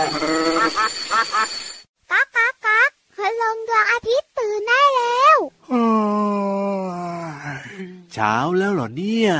กักกักกักพลงดวงอาทิตย์ตื่นได้แล้วเช้าแล้วเหรอเนี่ย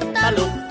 Hello.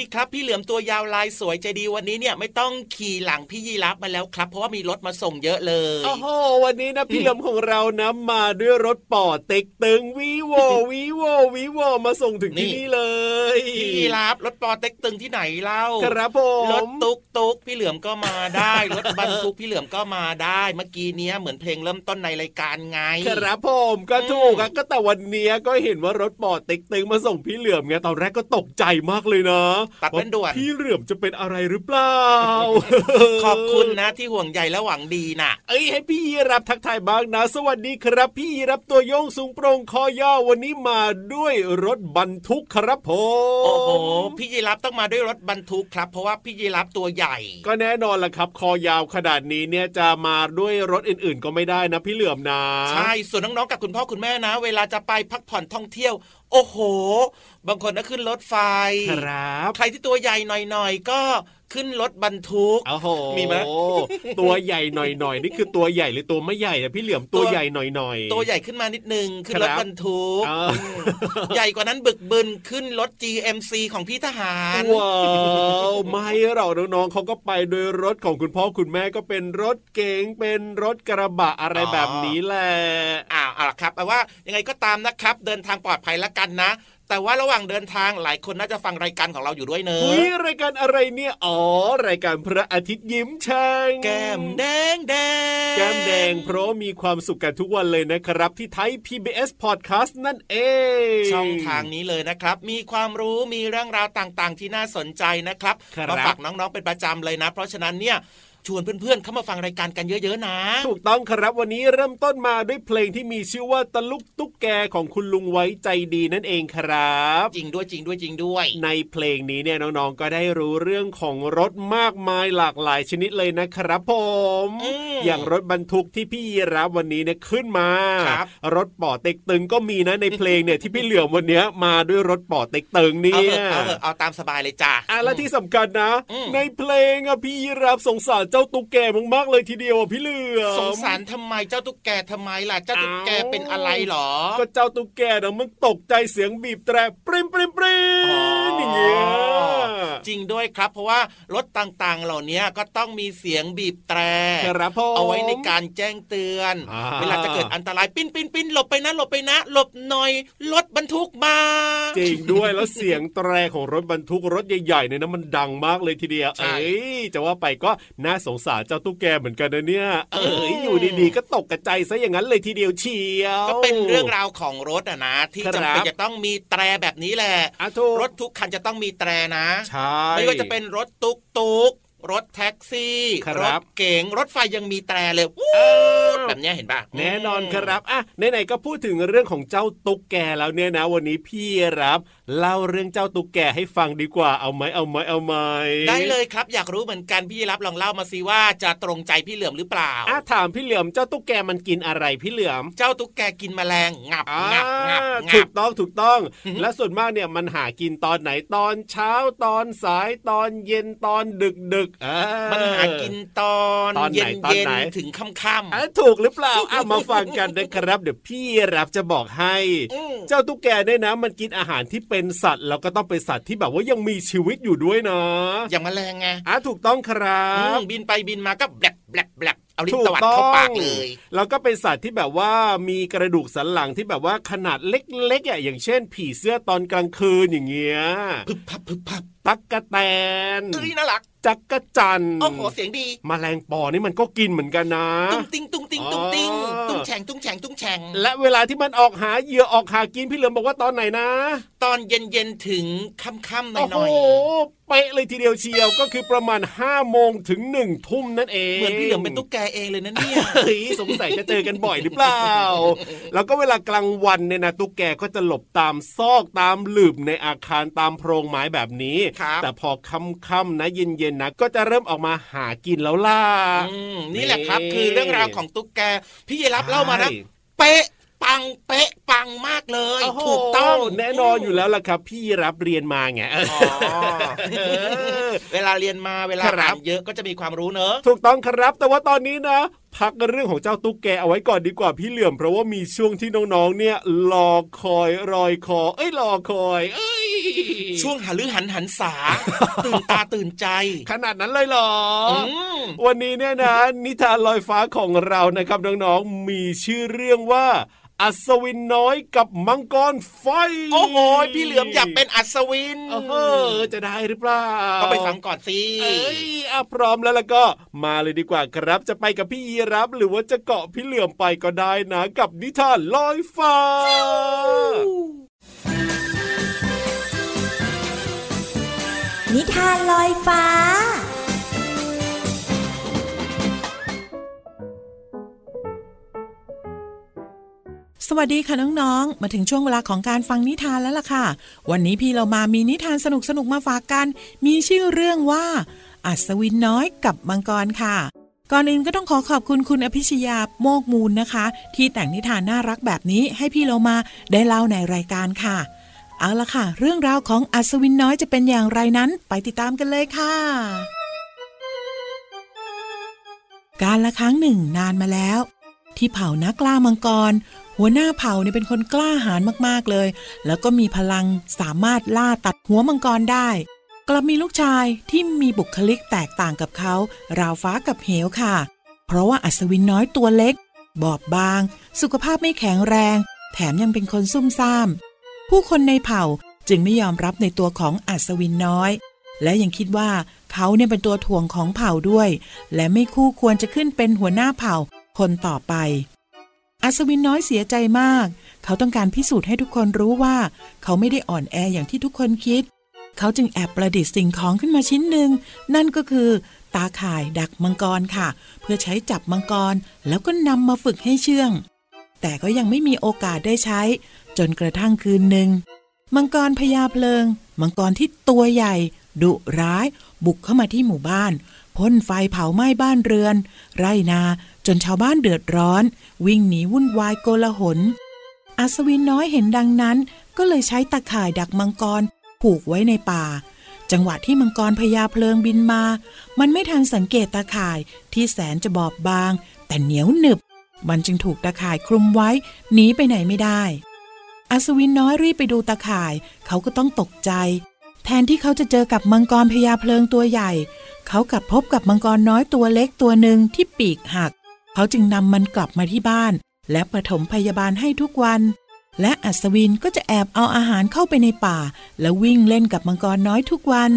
ดีครับ พี่เหลือมตัวยาวลายสวยใจดีวันนี้เนี่ยไม่ต้องขี่หลังพี่ยีราฟมาแล้วครับ เพราะว่ามีรถมาส่งเยอะเลยโอ้โหวันนี้นะพี่เหลือมของเรานะมาด้วยรถปอเต็กตึ๊งวีโววีโววีโวมาส่งถึงที่นี่เลยพี่ยีราฟรถปอเต็กตึ๊งที่ไหนเล่าครับผมรถตุ๊กตุ๊กพี่เหลือมก็มาได้รถบรรทุกพี่เหลือมก็มาได้เมื่อกี้เนี้ยเหมือนเพลงเริ่มต้นในรายการไง ครับผมก็ถูกก็แต่วันนี้ก็เห็นว่ารถปอเต็กตึ๊งมาส่งพี่เหลือมไงตอนแรกก็ตกใจมากเลยเนาะเป็นอะไรหรือเปล่า ขอบคุณนะที่ห่วงใยและหวังดีน่ะเอ้ยให้พี่ยีรับทักทายบ้างนะ สวัสดีครับ พี่ยีรับตัวโยงสูงโปร่งคอย่อวันนี้มาด้วยรถบรรทุกครับผมโอ้โหพี่ยีรับต้องมาด้วยรถบรรทุกครับ เพราะว่าพี่ยีรับตัวใหญ่ ก็แน่นอนแหละครับ คอยาวขนาดนี้เนี่ยจะมาด้วยรถอื่น ๆ ก็ไม่ได้นะ พี่เหลื่อมนะ ใช่ส่วนน้องๆกับคุณพ่อคุณแม่นะ เวลาจะไปพักผ่อนท่องเที่ยว โอ้โห บางคนก็ขึ้นรถไฟครับใครที่ตัวใหญ่หน่อยๆก็ ขึ้นรถบรรทุกโอ้โหมีไหมตัวใหญ่หน่อยๆนี่คือตัวใหญ่หรือตัวไม่ใหญ่อะพี่เหลื่อมตัวตัวใหญ่หน่อยๆตัวใหญ่ขึ้นมานิดนึงขึ้นรถครับบรรทุกอ่าอืมใหญ่กว่านั้นบึกบึนขึ้นรถ GMC ของพี่ทหารว้าวไม่เราน้องๆเขาก็ไปโดยรถของคุณพ่อคุณแม่ก็เป็นรถเก๋งเป็นรถกระบะอะไรแบบนี้แหละอ้าวเอาล่ะครับแปลว่ายังไงก็ตามนะครับ เดินทางปลอดภัยละกันนะ แต่ว่าระหว่างเดินทางหลายคนน่าจะฟังรายการของเราอยู่ด้วยเนอะเฮ้ยรายการอะไรเนี่ยอ๋อรายการพระอาทิตย์ยิ้มช่างแก้มแดงแดงแก้มแดง เพราะมีความสุขกันทุกวันเลยนะครับ ที่ไทย PBS Podcast นั่นเอง ช่องทางนี้เลยนะครับ มีความรู้มีเรื่องราวต่างๆ ที่น่าสนใจนะครับครับมาฝากน้องๆเป็นประจำเลยนะ เพราะฉะนั้นเนี่ย ชวนเพื่อนๆเข้ามาฟังรายการกันเยอะๆนะ ถูกต้องครับวันนี้เริ่มต้นมาด้วยเพลงที่มีชื่อว่าตะลุกตุ๊กแกของคุณลุงไว้ใจดีนั่นเองครับ จริงด้วยจริงด้วยจริงด้วย ในเพลงนี้เนี่ยน้องๆก็ได้รู้เรื่องของรถมากมายหลากหลายชนิดเลยนะครับผมอืมอย่างรถบรรทุกที่พี่ยีรับวันนี้เนี่ยขึ้นมาครับรถป่อเต็กตึงก็มีนะในเพลงเนี่ยที่พี่เหลือมวันเนี้ยมาด้วยรถป่อเต็กตึงเนี่เอายเถอะเอาเถอะเอาตามสบายเลยจ้าอะและที่สำคัญนะอืมในเพลงอะพี่ยีรับสงสารเจ้าตุ๊กแกมากๆเลยทีเดียวอะพี่เหลือมสงสารทำไมเจ้าตุ๊กแกทำไมล่ะเจ้าตุ๊กแกอ้าวเป็นอะไรหรอ ก็เจ้าตุ๊กแกนะมันตกใจเสียงบีบแตรปริมปริมปริมอ๋ออย่างเงี้ยจริงด้วยครับ เพราะว่ารถต่างๆ เหล่านี้ก็ต้องมีเสียงบีบแตรครับผมเอาไว้ในการแจ้งเตือนอ่าเวลาจะเกิดอันตรายปิ้นปิ้นปิ้นหลบไปนะหลบไปนะ หลบหน่อยรถบรรทุกมา จริงด้วยแล้วเสียงแตรของรถบรรทุกรถใหญ่ๆเนี่ยนะมันดังมากเลยทีเดียวใช่เอ้ยจะว่าไปก็น่าสงสารเจ้าตุ๊กแกเหมือนกันนะเนี่ย เอ้ยอืมอยู่ดีๆก็ตกกระใจซะอย่างนั้นเลยทีเดียวเชียวก็เป็นเรื่องราวของรถอะนะ ที่ครับจำเป็นจะต้องมีแตรแบบนี้แหละอะถูกรถทุกคันจะต้องมีแตรนะใช่ไม่ว่าจะเป็นรถตุกตุก รถแท็กซี่ครับรถเก๋งรถไฟยังมีแตรเลยวู้อ้าวแบบเนี้ยเห็นปะแน่นอนครับอะไหนๆก็พูดถึงเรื่องของเจ้าตุ๊กแกแล้วเนี่ยนะ วันนี้พี่รับ เล่าเรื่องเจ้าตุ๊กแกให้ฟังดีกว่าเอาไหมเอาไหมเอาไหมได้เลยครับอยากรู้เหมือนกันพี่รับลองเล่ามาสิว่าจะตรงใจพี่เหลือมหรือเปล่าอะถามพี่เหลือมเจ้าตุ๊กแกมันกินอะไรพี่เหลือม เจ้าตุ๊กแกกินแมลงงับอ่างับงับถูงักบต้องถูกต้องอือฮึและส่วนมากเนี่ยมันหากินตอนไหนตอนเช้าตอนสายตอนเย็นตอนดึกดึกๆอ่ามันหากินตอนตอนไหนเย็นตอนเย็นไหนถึงค่ำค่ำอะถูกหรือเปล่าอะมาฟังกันนะครับ เดี๋ยวพี่รับจะบอกให้อืมเจ้าตุ๊กแกเนี่ยนะ มันกินอาหารที่เป็นสัตว์แล้วก็ต้องเป็นสัตว์ที่แบบว่ายังมีชีวิตอยู่ด้วยนะอย่างแมลงไงอะถูกต้องครับอืมบินไปบินมาก็แบลบแบลบแบลบ เอาลิ้นถูตวัดเข้าปากเลยแล้วก็เป็นสัตว์ที่แบบว่ามีกระดูกสันหลังที่แบบว่าขนาดเล็กๆอะอย่างเช่น ผีเสื้อตอนกลางคืนอย่างเงี้ยพึบพับพึบพับตั๊กกะแตนเอ้ยน่ารักจักกะจั่นโอ้โหเสียงดีแมลงปอนี่มันก็กินเหมือนกันนะ ตุ้งติ้งตุ้งติ้งตุ้งติ้งอ๋อตุ้งแฉ่งตุ้งแฉ่งตุ้ง แฉ่งและเวลาที่มันออกหาเหยื่อออกหากินพี่เหลือมบอกว่าตอนไหนนะ ตอนเย็นเย็นๆถึงค่ำค่ำหน่โอ้อยโหหน่อยเป๊ะเลยทีเดียวเชียวก็คือประมาณ5้าโมงถึง1นึ่ทุ่มนั่นเองเหมือนพี่เหลือมเป็นตุ๊กแกเองเลยนะเนี่ยเฮ้ยสงสัยจะเจอกันบ่อยหรือเปล่า แล้วก็เวลากลางวันเนี่ยนะตุ๊กแกก็จะหลบตามซอกตามหลืบในอาคารตามโพรงไม้แบบนี้ครับแต่พอค่ำๆนะเย็นๆนะก็จะเริ่มออกมาหากินแล้วล่ะอืมนี่แหละครับนี่คือเรื่องราวของตุ๊กแกพี่ยีรับใช่เล่ามานะ เป๊ะปังเป๊ะปังมากเลยโโหถูกต้องแน่นอนอยู่แล้วล่ะครับ พี่รับเรียนมาไงอ๋อเวลาเรียนมาเวลาครับอ่านเยอะก็จะมีความรู้เนอะถูกต้องครับ แต่ว่าตอนนี้นะพักเรื่องของเจ้าตุ๊กแกเอาไว้ก่อนดีกว่าพี่เหลื่อมเพราะว่ามีช่วงที่น้องๆเนี่ยรอคอยรอยคอ เอ้ยรอคอยเอ้ย ช่วงหาลือหันหันษาตื่นตาตื่นใจ ขนาดนั้นเลยเหรอออืมวันนี้เนี่ยนะ นิทานลอยฟ้าของเรานะครับน้องๆ มีชื่อเรื่องว่าอัศวินน้อยกับมังกรไฟ โอ้โหพี่เหลือมอยากเป็นอัศวิน เออ จะได้หรือเปล่า ก็ไปฟังก่อนสิเอ้ยอะพร้อมแล้วแล้วก็ มาเลยดีกว่าครับ จะไปกับพี่ยีรับหรือว่าจะเกาะพี่เหลื่อมไปก็ได้นะ กับนิทานลอยฟ้า นิทานลอยฟ้า สวัสดีค่ะน้องๆ มาถึงช่วงเวลาของการฟังนิทานแล้วล่ะค่ะ วันนี้พี่เรามามีนิทานสนุกๆ มาฝากกัน มีชื่อเรื่องว่า อัศวินน้อยกับมังกรค่ะก่อนอื่นก็ต้องขอขอบคุณคุณอภิชยาโมกมูลนะคะ ที่แต่งนิทานน่ารักแบบนี้ให้พี่เรามาได้เล่าในรายการค่ะ เอาละค่ะ เรื่องราวของอัศวินน้อยจะเป็นอย่างไรนั้น ไปติดตามกันเลยค่ะ การละครั้งหนึ่งนานมาแล้ว ที่เผ่านักล่ามังกร หัวหน้าเผ่าเนี่ยเป็นคนกล้าหาญมากๆเลย แล้วก็มีพลังสามารถล่าตัดหัวมังกรได้ กลับมีลูกชายที่มีบุคลิกแตกต่างกับเขา ราวฟ้ากับเหวค่ะ เพราะว่าอัศวินน้อยตัวเล็ก บอบบาง สุขภาพไม่แข็งแรง แถมยังเป็นคนซุ่มซ่าม ผู้คนในเผ่าจึงไม่ยอมรับในตัวของอัศวินน้อย และยังคิดว่าเขาเนี่ยเป็นตัวถ่วงของเผ่าด้วย และไม่คู่ควรจะขึ้นเป็นหัวหน้าเผ่าคนต่อไป อัศวินน้อยเสียใจมาก เขาต้องการพิสูจน์ให้ทุกคนรู้ว่า เขาไม่ได้อ่อนแออย่างที่ทุกคนคิด เขาจึงแอบประดิษฐ์สิ่งของขึ้นมาชิ้นหนึ่ง นั่นก็คือ ตาข่ายดักมังกรค่ะ เพื่อใช้จับมังกร แล้วก็นำมาฝึกให้เชื่อง แต่ก็ยังไม่มีโอกาสได้ใช้ จนกระทั่งคืนหนึ่ง มังกรพญาเพลิง มังกรที่ตัวใหญ่ ดุร้าย บุกเข้ามาที่หมู่บ้านพ่นไฟเผาไหม้บ้านเรือน ไร่นาจนชาวบ้านเดือดร้อน วิ่งหนีวุ่นวายโกลาหล อัศวินน้อยเห็นดังนั้น ก็เลยใช้ตะข่ายดักมังกรผูกไว้ในป่า จังหวะที่มังกรพญาเพลิงบินมา มันไม่ทันสังเกตตะข่ายที่แสนจะบอบบาง แต่เหนียวหนึบ มันจึงถูกตะข่ายคลุมไว้หนีไปไหนไม่ได้ อัศวินน้อยรีบไปดูตะข่าย เขาก็ต้องตกใจ แทนที่เขาจะเจอกับมังกรพญาเพลิงตัวใหญ่ เขากลับพบกับมังกรน้อยตัวเล็กตัวหนึ่งที่ปีกหัก เขาจึงนำมันกลับมาที่บ้าน และปฐมพยาบาลให้ทุกวัน และอัศวินก็จะแอบเอาอาหารเข้าไปในป่า แล้ววิ่งเล่นกับมังกรน้อยทุกวัน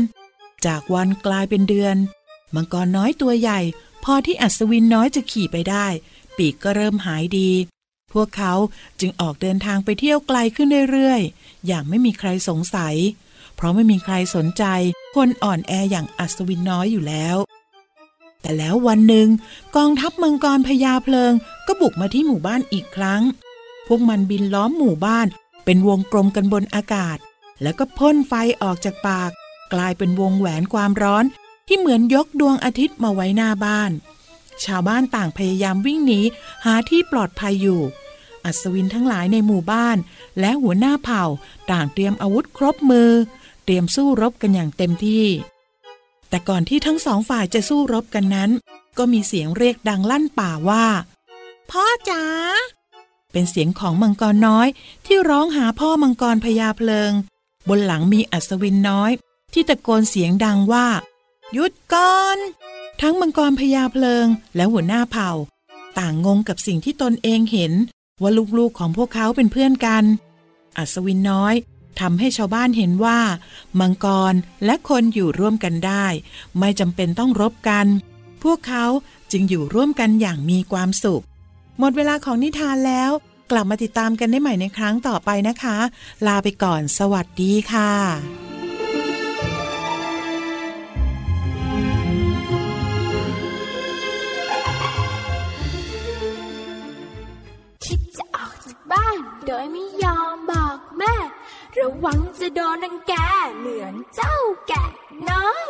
จากวันกลายเป็นเดือน มังกรน้อยตัวใหญ่ พอที่อัศวินน้อยจะขี่ไปได้ ปีกก็เริ่มหายดี พวกเขาจึงออกเดินทางไปเที่ยวไกลขึ้นเรื่อยๆ อย่างไม่มีใครสงสัย เพราะไม่มีใครสนใจ คนอ่อนแออย่างอัศวินน้อยอยู่แล้ว แต่แล้ววันหนึ่งกองทัพมังกรพญาเพลิง ก็บุกมาที่หมู่บ้านอีกครั้ง พวกมันบินล้อมหมู่บ้าน เป็นวงกลมกันบนอากาศ แล้วก็พ่นไฟออกจากปาก กลายเป็นวงแหวนความร้อน ที่เหมือนยกดวงอาทิตย์มาไว้หน้าบ้าน ชาวบ้านต่างพยายามวิ่งหนีหาที่ปลอดภัยอยู่ อัศวินทั้งหลายในหมู่บ้าน และหัวหน้าเผ่าต่างเตรียมอาวุธครบมือ เตรียมสู้รบกันอย่างเต็มที่ แต่ก่อนที่ทั้งสองฝ่ายจะสู้รบกันนั้น ก็มีเสียงเรียกดังลั่นป่าว่า พ่อจ๋าเป็นเสียงของมังกรน้อยที่ร้องหาพ่อมังกรพญาเพลิง บนหลังมีอัศวินน้อย ที่ตะโกนเสียงดังว่า หยุดก่อน ทั้งมังกรพญาเพลิงและหัวหน้าเผ่า ต่างงงกับสิ่งที่ตนเองเห็น ว่าลูกๆของพวกเขาเป็นเพื่อนกัน อัศวินน้อยทำให้ชาวบ้านเห็นว่า มังกรและคนอยู่ร่วมกันได้ ไม่จำเป็นต้องรบกัน พวกเขาจึงอยู่ร่วมกันอย่างมีความสุข หมดเวลาของนิทานแล้ว กลับมาติดตามกันได้ใหม่ในครั้งต่อไปนะคะ ลาไปก่อนสวัสดีค่ะ โดยไม่ยอมบอกแม่ ระวังจะโดนนังแกเหมือนเจ้าแกะน้อย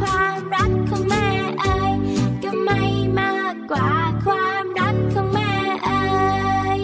ความรักของแม่เอ๋ยก็ไม่มากกว่าความรักของแม่เอ๋ย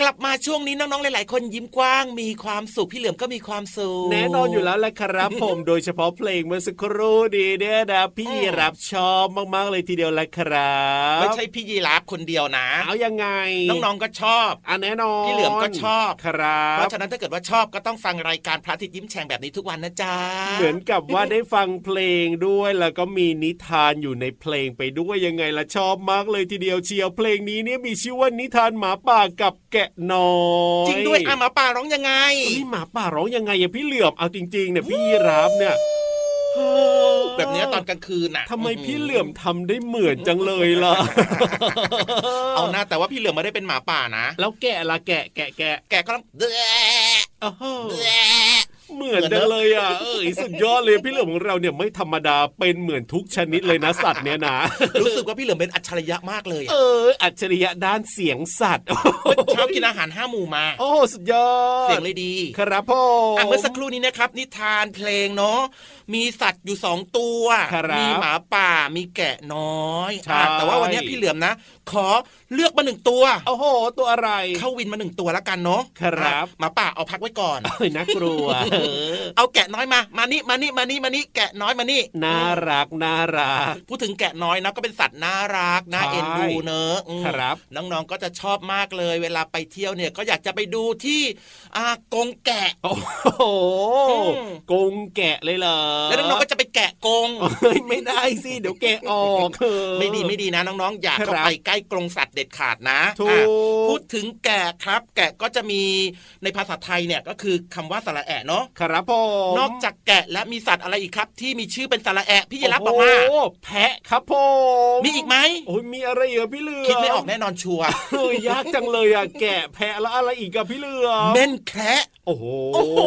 กลับมา ช่วงนี้น้องๆหลาย ๆ คนยิ้มกว้างมีความสุขพี่เหลือมก็มีความสุขแน่นอนอยู่แล้วแหละครับผมโดยเฉพาะเพลงเมื่อสักครู่ดีเนี่ยนะพี่ยีรับชอบมากๆเลยทีเดียวแหละครับไม่ใช่พี่ยีราฟคนเดียวนะเอายังไง น้องๆก็ชอบอะแน่นอนพี่เหลือมก็ชอบครับเพราะฉะนั้นถ้าเกิดว่าชอบก็ต้องฟังรายการพระอาทิตย์ยิ้มแฉ่งแบบนี้ทุกวันนะจ๊ะเหมือนกับว่าได้ฟังเพลงด้วยแล้วก็มีนิทานอยู่ในเพลงไปด้วยยังไงล่ะชอบมากเลยทีเดียวเชียวเพลงนี้เนี่ยมีชื่อว่านิทานหมาป่ากับแกะน้อยจริงด้วยอาหมาป่าร้องยังไงเอ้ยหมาป่าร้องยังไงอะพี่เหลือมเอาจริงๆเนี่ยพี่ยีรับเนี่ยแบบเนี้ยตอนกลางคืนน่ะทำไมพี่เหลือมทำได้เหมือนจังเลยล่ะ เอาหน้าแต่ว่าพี่เหลือมไม่ได้เป็นหมาป่านะ แล้วแกะละแกะแกะแกะแกก็ต้องเด้ออ้าว เด้อเหมือนจังเลยอะเอ้ยสุดยอดเลยพี่เหลือมของเราเนี่ยไม่ธรรมดาเป็นเหมือนทุกชนิดเลยนะสัตว์เนี่ยนะรู้สึกว่าพี่เหลือมเป็นอัจฉริยะมากเลยเออะออัจฉริยะด้านเสียงสัตว์ชอบกินอาหารห้าหมู่มา โอ้สุดยอดเสียงเลยดีครับพ่ออะเมื่อสักครู่นี้นะครับ นิทานเพลงเนาะมีสัตว์อยู่สองตัวครับมีหมาป่ามีแกะน้อยใช่อะแต่ว่าวันนี้พี่เหลือมนะ ขอเลือกมาหนึ่งตัวโอ้โห ตัวอะไรเข้าวินมาหนึ่งตัวแล้วกันเนาะครับอะหมาป่าเอาพักไว้ก่อนเอ้ยน่ากลัวเออเอาแกะน้อยมามานี่มานี่มานี่มานี่แกะน้อยมานี่น่ารักน่ารักพูดถึงแกะน้อยนะก็เป็นสัตว์น่ารักน่าใช่เอ็นดูเนอะอืมครับ น้องๆก็จะชอบมากเลย เวลาไปเที่ยวเนี่ยก็อยากจะไปดูที่อ่ากรงแกะโอ้โหอืมกงแกะเลยเหรอแล้วน้องๆก็จะไปแกะกรงเฮ้ยไม่ได้สิเดี๋ยวแกะออกเออไม่ดีไม่ดีนะน้องๆ อย่าเข้าครับไปใกล้กรงสัตว์เด็ดขาดนะถูกอะพูดถึงแกะครับ แกะก็จะมีในภาษาไทยเนี่ยก็คือคำว่าสระแอะเนาะครับผมนอกจากแกะและมีสัตว์อะไรอีกครับ ที่มีชื่อเป็นสระแอะพี่ยีรับบอกมาโอ้แพะครับผมมีอีกไหมโอ้ยมีอะไรอีกอะพี่เหลือมคิดไม่ออกแน่นอนชัวร์เฮ้ยยากจังเลยอะแกะแพะแล้วอะไรอีกอะพี่เหลือมเม่นแคระโอ้โหโอ้โห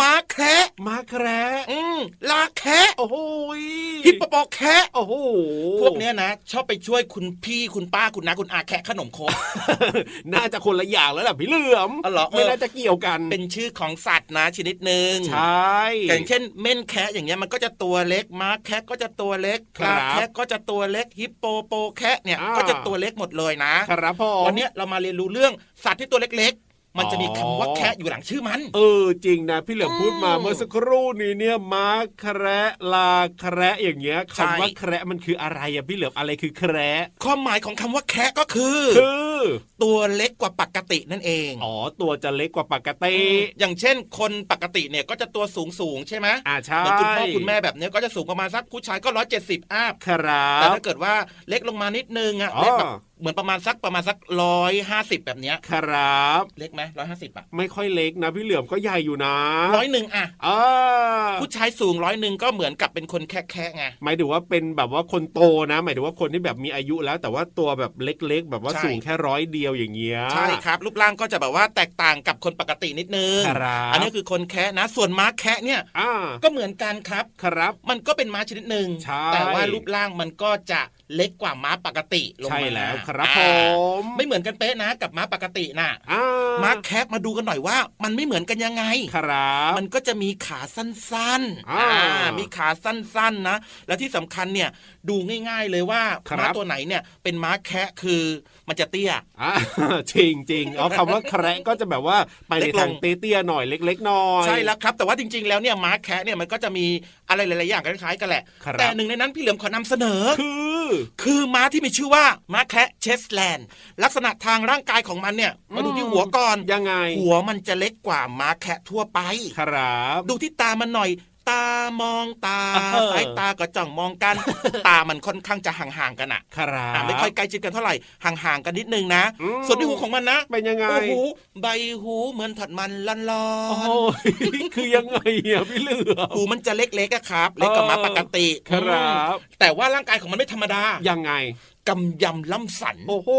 ม้าแคระมาแคระอืมลาแคะโอ้โหฮิปโปโปแคะโอ้โหพวกเนี้ยนะ ชอบไปช่วยคุณพี่คุณป้าคุณน้าคุณอาแคะขนมโคกน่าจะคนละอย่างแล้วล่ะพี่เหลือมอ๋อเหรอเออไม่น่าจะเกี่ยวกัน เป็นชื่อของสัตว์นะชนิดหนึ่งใช่อย่างเช่น เม่นแคะอย่างเงี้ยมันก็จะตัวเล็กม้าแคะก็จะตัวเล็กครับลาแคะก็จะตัวเล็กฮิปโปโปแคะเนี่ยอ่าก็จะตัวเล็กหมดเลยนะครับผมวันเนี้ยเรามาเรียนรู้เรื่องสัตว์ที่ตัวเล็กๆ มันจะมีคำว่าอ๋อแคะอยู่หลังชื่อมัน เออจริงนะ พี่เหลือมพูดมาอืมเมื่อสักครู่นี้เนี่ยม้าแคระลาแคระอย่างเงี้ยใช่คำว่าแคระมันคืออะไรอะพี่เหลือมอะไรคือแคระความหมายของคำว่าแคะก็คือคือ ตัวเล็กกว่าปกตินั่นเองอ๋อตัวจะเล็กกว่าปกติ อย่างเช่น คนปกติเนี่ยก็จะตัวสูงสูงๆใช่ไหมอ่าใช่เหมือนคุณพ่อคุณแม่แบบเนี้ยก็จะสูงประมาณสักผู้ชายก็ร้อยเจ็ดสิบอัพครัแต่บถ้าเกิดว่าเล็กลงมานิดนึงอะอ๋อเล็กแบบเหมือนประมาณสักประมาณสักร้อยห้าสิบแบบเนี้ยครับ เล็กไหมร้อยห้าสิบอะไม่ค่อยเล็กนะพี่เหลือมก็ใหญ่อยู่นะร้อยหนึ่งอะอ่าผู้ชายสูงร้อยหนึ่งก็เหมือนกับเป็นคนแค่ๆไงหมายถึงว่าเป็นแบบว่าคนโตนะ หมายถึงว่าคนที่แบบมีอายุแล้ว แต่ว่าตัวแบบเล็กๆ แบบว่าใช่สูงแค่ร้อยเดียวอย่างเงี้ยใช่ครับ รูปร่างก็จะแบบว่าแตกต่างกับคนปกตินิดนึงครับอันนี้คือคนแคะนะ ส่วนม้าแคะเนี่ยอ่าก็เหมือนกันครับครับ มันก็เป็นม้าชนิดหนึ่งใช่แต่ว่ารูปร่างมันก็จะ เล็กกว่าม้าปกติลงมาใช่แล้วครับอ่าผมไม่เหมือนกันเป๊ะนะกับม้าปกตินะอ่าม้าแคะมาดูกันหน่อยว่า มันไม่เหมือนกันยังไงครับมันก็จะมีขาสั้นๆอ่ามีขาสั้นๆนะ และที่สำคัญเนี่ยดูง่าย ๆเลยว่าครับม้าตัวไหนเนี่ยเป็นม้าแคะคือมันจะเตี้ยอ่าจริงจริงๆเอาคำว่าแคระก็จะแบบว่าไปในเล็กลงทางเตี้ยๆหน่อยเล็ก ๆ หน่อยใช่แล้วครับ แต่ว่าจริง ๆ แล้วเนี่ยม้าแคะเนี่ยมันก็จะมีอะไรหลายๆอย่างคล้ายๆกันแหละครับแต่หนึ่งในนั้นพี่เหลือมขอนำเสนอคือคือม้าที่มีชื่อว่าม้าแคะเชสแลนด์ลักษณะทางร่างกายของมันเนี่ยมาดูที่หัวก่อนยังไง หัวมันจะเล็กกว่าม้าแคะทั่วไปครับดูที่ตามันหน่อย ตามองตาเออสายตาก็จ้องมองกัน ตามันค่อนข้างจะห่างๆกันอะครับอะไม่ค่อยใกล้ชิดกันเท่าไหร่ห่างๆกันนิดนึงนะอืมส่วนที่หูของมันนะเป็นยังไงโอ้โหใบหูเหมือนถอดมันลอนโอ้โหคือยังไงอะพี่เหลือมๆหูมันจะเล็กๆอะครับ เล็กกว่าม้าปกติครับอืมแต่ว่าร่างกายของมันไม่ธรรมดายังไงกำยำล่ำสัน โอ้โห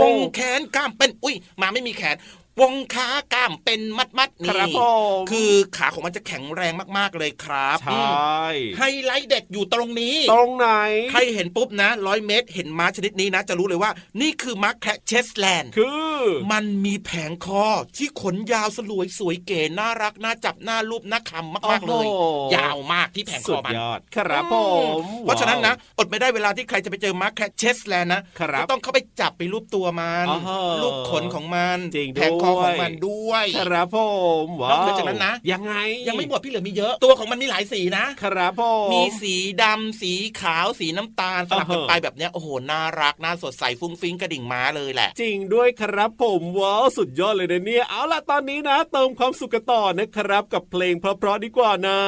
วงแขนกล้ามเป็น อุ้ยหมาไม่มีแขน วงขากล้ามเป็นมัดมัดๆครันี่บผมคือขาของมันจะแข็งแรงมากๆเลยครับใชอืม่ไฮไลท์เด็ดอยู่ตรงนี้ ตรงไหน ใครเห็นปุ๊บนะร้อยเมตร เห็นม้าชนิดนี้นะ จะรู้เลยว่า นี่คือม้าแคระเชสแลนด์คือ มันมีแผงคอที่ขนยาวสลวยสวยเก๋น่ารักน่าจับน่าลูบน่าคลำมากๆเลยโอ้โหยาวมากที่แผงคอมันสุดยอดครับผมเพราะฉะนั้นนะอดไม่ได้เวลาที่ใครจะไปเจอม้าแคระเชทแลนด์นะครับก็ต้องเข้าไปจับไปลูบตัวมันอ๋อฮะลูบขนของมันจริงแผงคอด้วยของมันด้วยครับผมว้าวนอกเหนือจากนั้นนะยังไง ยังไม่หมดพี่เหลือมีเยอะ ตัวของมันมีหลายสีนะครับผมมีสีดำสีขาวสีน้ำตาลสลับกันอ่าฮะไปแบบเนี้ยโอ้โหน่ารักน่าสดใสฟุ้งฟิ้งกระดิ่งม้าเลยแหละ จริงด้วยครับผมว้าวสุดยอดเลยนะเนี่ยเอาล่ะตอนนี้นะ เติมความสุขกันต่อนะครับ กับเพลงเพราะๆดีกว่านะ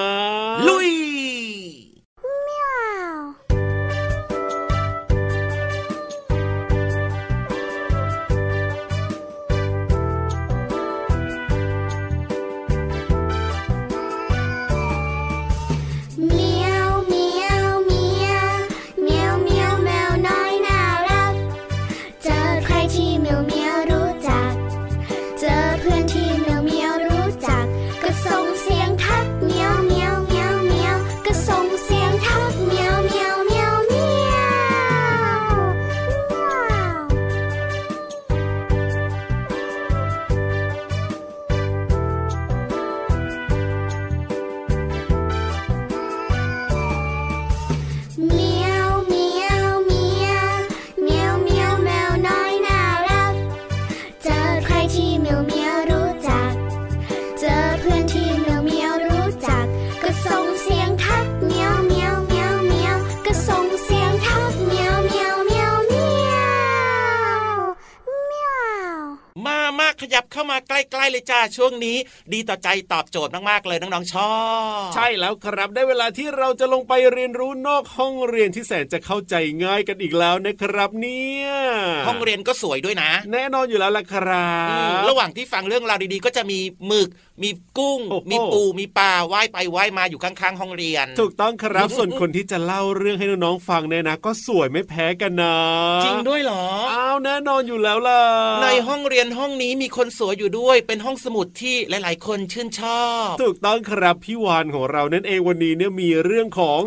ลุยเขยับเข้ามาใกล้ๆเลยจ้าช่วงนี้ ดีต่อใจตอบโจทย์มากๆเลยน้องๆชอบใช่แล้วครับได้เวลาที่เราจะลงไปเรียนรู้นอกห้องเรียนที่แสนจะเข้าใจง่ายกันอีกแล้วนะครับเนี่ยห้องเรียนก็สวยด้วยนะ แน่นอนอยู่แล้วล่ะครัอืมบระหว่างที่ฟังเรื่องราวดีๆ ก็จะมีหมึก มีกุ้งโอ้โหมีปูมีปลาว่ายไปว่ายมาอยู่ข้างๆ ห้องเรียน ถูกต้องครับส่วนคนที่จะเล่าเรื่องให้น้องๆฟังเนี่ยนะ ก็สวยไม่แพ้กันนะจริงด้วยเหรออ้าวแน่นอนอยู่แล้วล่ะในห้องเรียนห้องนี้มีคนสวยอยู่ด้วย เป็นห้องสมุดที่หลายๆ คนชื่นชอบ ถูกต้องครับพี่วานของเรานั่นเองวันนี้เนี่ยมีเรื่องของ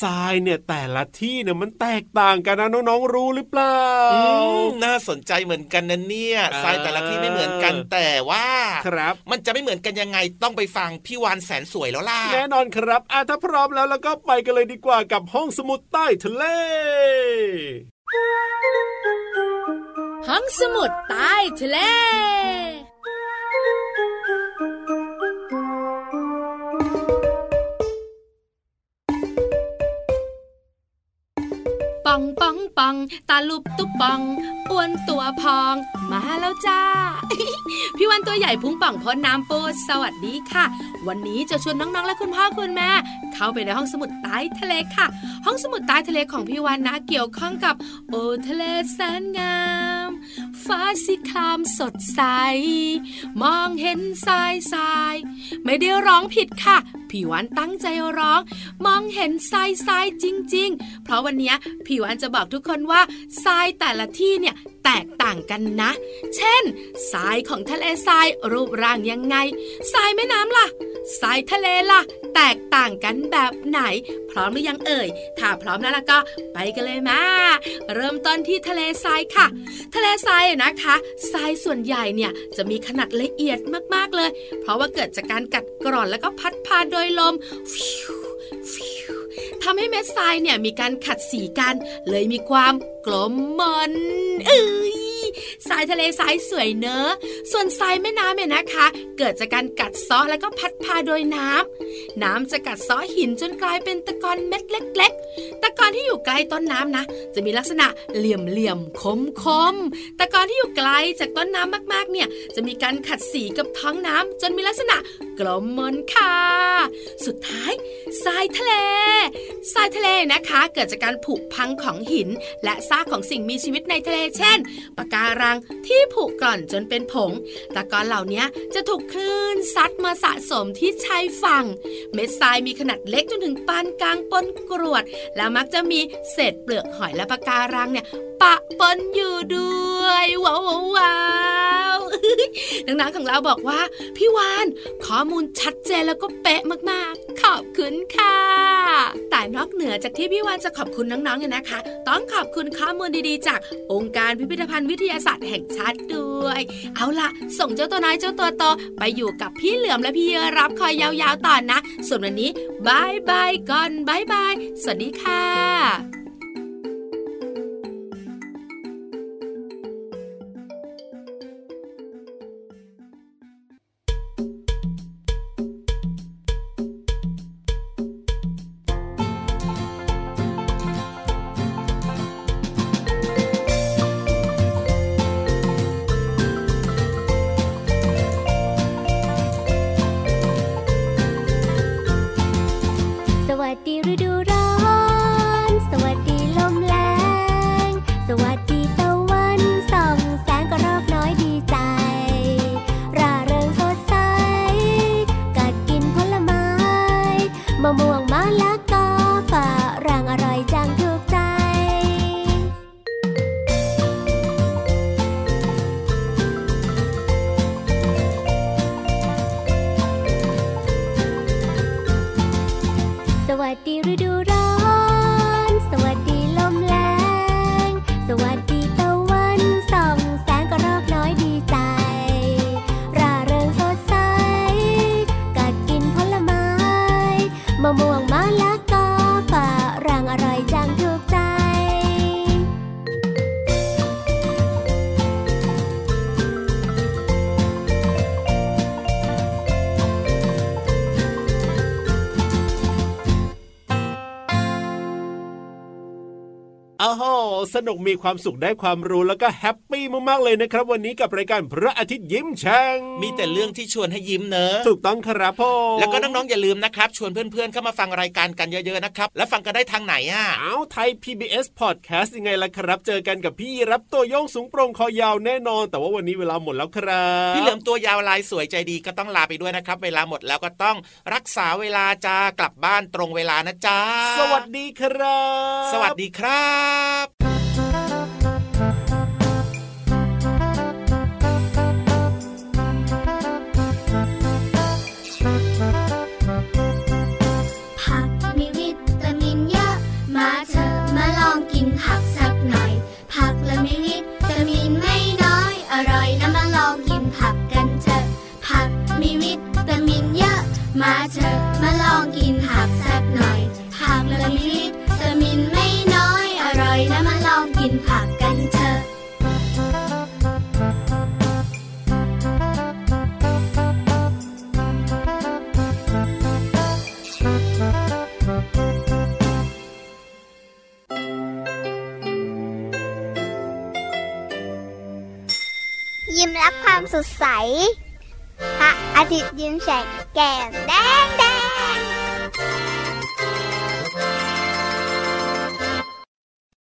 ทรายเนี่ยแต่ละที่เนี่ยมันแตกต่างกันนะน้องๆรู้หรือเปล่าอืมน่าสนใจเหมือนกันนะเนี่ยเออทรายแต่ละที่ไม่เหมือนกันแต่ว่าครับ มันจะไม่เหมือนกันยังไงต้องไปฟังพี่วานแสนสวยแล้วล่ะแน่นอนครับอะถ้าพร้อมแล้วแล้วก็ไปกันเลยดีกว่ากับห้องสมุดใต้ทะเล ห้องสมุดใต้ทะเล ปองปอง ตาลุบตุ๊บปองอ้วนตัวพอง มาแล้วจ้า พี่วันตัวใหญ่พุงป่องพ้นน้ำปูสวัสดีค่ะ วันนี้จะชวนน้องๆและคุณพ่อคุณแม่ เข้าไปในห้องสมุดใต้ทะเลค่ะ ห้องสมุดใต้ทะเลของพี่วันนะเกี่ยวข้องกับ โอทะเลแสนงามฟ้าสีครามสดใส มองเห็นทรายทราย ไม่ได้ร้องผิดค่ะ พี่วันตั้งใจร้อง มองเห็นทรายทรายจริง ๆ เพราะวันนี้ยพี่วันจะบอกทุกคนว่าทรายแต่ละที่เนี่ยแตกต่างกันนะ เช่นทรายของทะเลทรายรูปร่างยังไงทรายแม่น้ำล่ะทรายทะเลล่ะ แตกต่างกันแบบไหน พร้อมหรือยังเอ่ย ถ้าพร้อมแล้วล่ะก็ไปกันเลยมาเริ่มต้นที่ทะเลทรายค่ะ ทะเลทรายนะคะทรายส่วนใหญ่เนี่ยจะมีขนาดละเอียดมากๆเลย เพราะว่าเกิดจากการกัดกร่อนแล้วก็พัดพาโดยลมทำให้เม็ดทรายเนี่ยมีการขัดสีกัน เลยมีความกลมมนเอ้ย ทรายทะเลทรายสวยเนอะส่วนทรายแม่น้ำเนี่ยนะคะ เกิดจากการกัดเซาะแล้วก็พัดพาโดยน้ำน้ำจะกัดเซาะหินจนกลายเป็นตะกอนเม็ดเล็ก ๆ ตะกอนที่อยู่ใกล้ต้นน้ำนะ จะมีลักษณะเหลี่ยมเหลี่ยมคมคมๆตะกอนที่อยู่ไกลจากต้นน้ำมากๆ เนี่ยจะมีการขัดสีกับท้องน้ำจนมีลักษณะกลมมนค่ะ สุดท้ายทรายทะเล ทรายทะเลนะคะ เกิดจากการผุพังของหิน และซากของสิ่งมีชีวิตในทะเลเช่นปะการังที่ผุกร่อนจนเป็นผง ตะกอนเหล่านี้จะถูกคลื่นซัดมาสะสมที่ชายฝั่ง เม็ดทรายมีขนาดเล็กจนถึงปานกลางปนกรวด และมักจะมีเศษเปลือกหอยและปะการังเนี่ย ปะปนอยู่ด้วยว้าวว้าวน้องๆของเราบอกว่า พี่วานข้อมูลชัดเจนแล้วก็เป๊ะมากๆ ขอบคุณค่ะ แต่นอกเหนือจากที่พี่วานจะขอบคุณน้องๆเนี่ยนะคะ ต้องขอบคุณข้อมูลดีๆ จากองค์การพิพิธภัณฑ์วิทยาศาสตร์แห่งชาติด้วย เอาล่ะ ส่งเจ้าตัวน้อยเจ้าตัวโตไปอยู่กับพี่เหลือมและพี่เยอรับคอยยาวๆต่อนนะ ส่วนวันนี้บายบายก่อนบายบายสวัสดีค่ะ นุกมีความสุขได้ความรู้แล้วก็แฮปปี้มากๆเลยนะครับ วันนี้กับรายการพระอาทิตย์ยิ้มแฉ่งมีแต่เรื่องที่ชวนให้ยิ้มเนอะถูกต้องครับพ่อแล้วก็น้องๆอย่าลืมนะครับ ชวนเพื่อนๆเข้ามาฟังรายการกันเยอะๆนะครับ แล้วฟังกันได้ทางไหนอะเอาไทย PBS Podcast ยังไงล่ะครับ เจอกันกับพี่รับตัวโยงสูงโปร่งคอยาวแน่นอน แต่ว่าวันนี้เวลาหมดแล้วครับพี่เหลือมตัวยาวลายสวยใจดีก็ต้องลาไปด้วยนะครับ เวลาหมดแล้วก็ต้องรักษาเวลาจะกลับบ้านตรงเวลานะจ๊ะสวัสดีครับ สวัสดีครับผั ยิ้มรั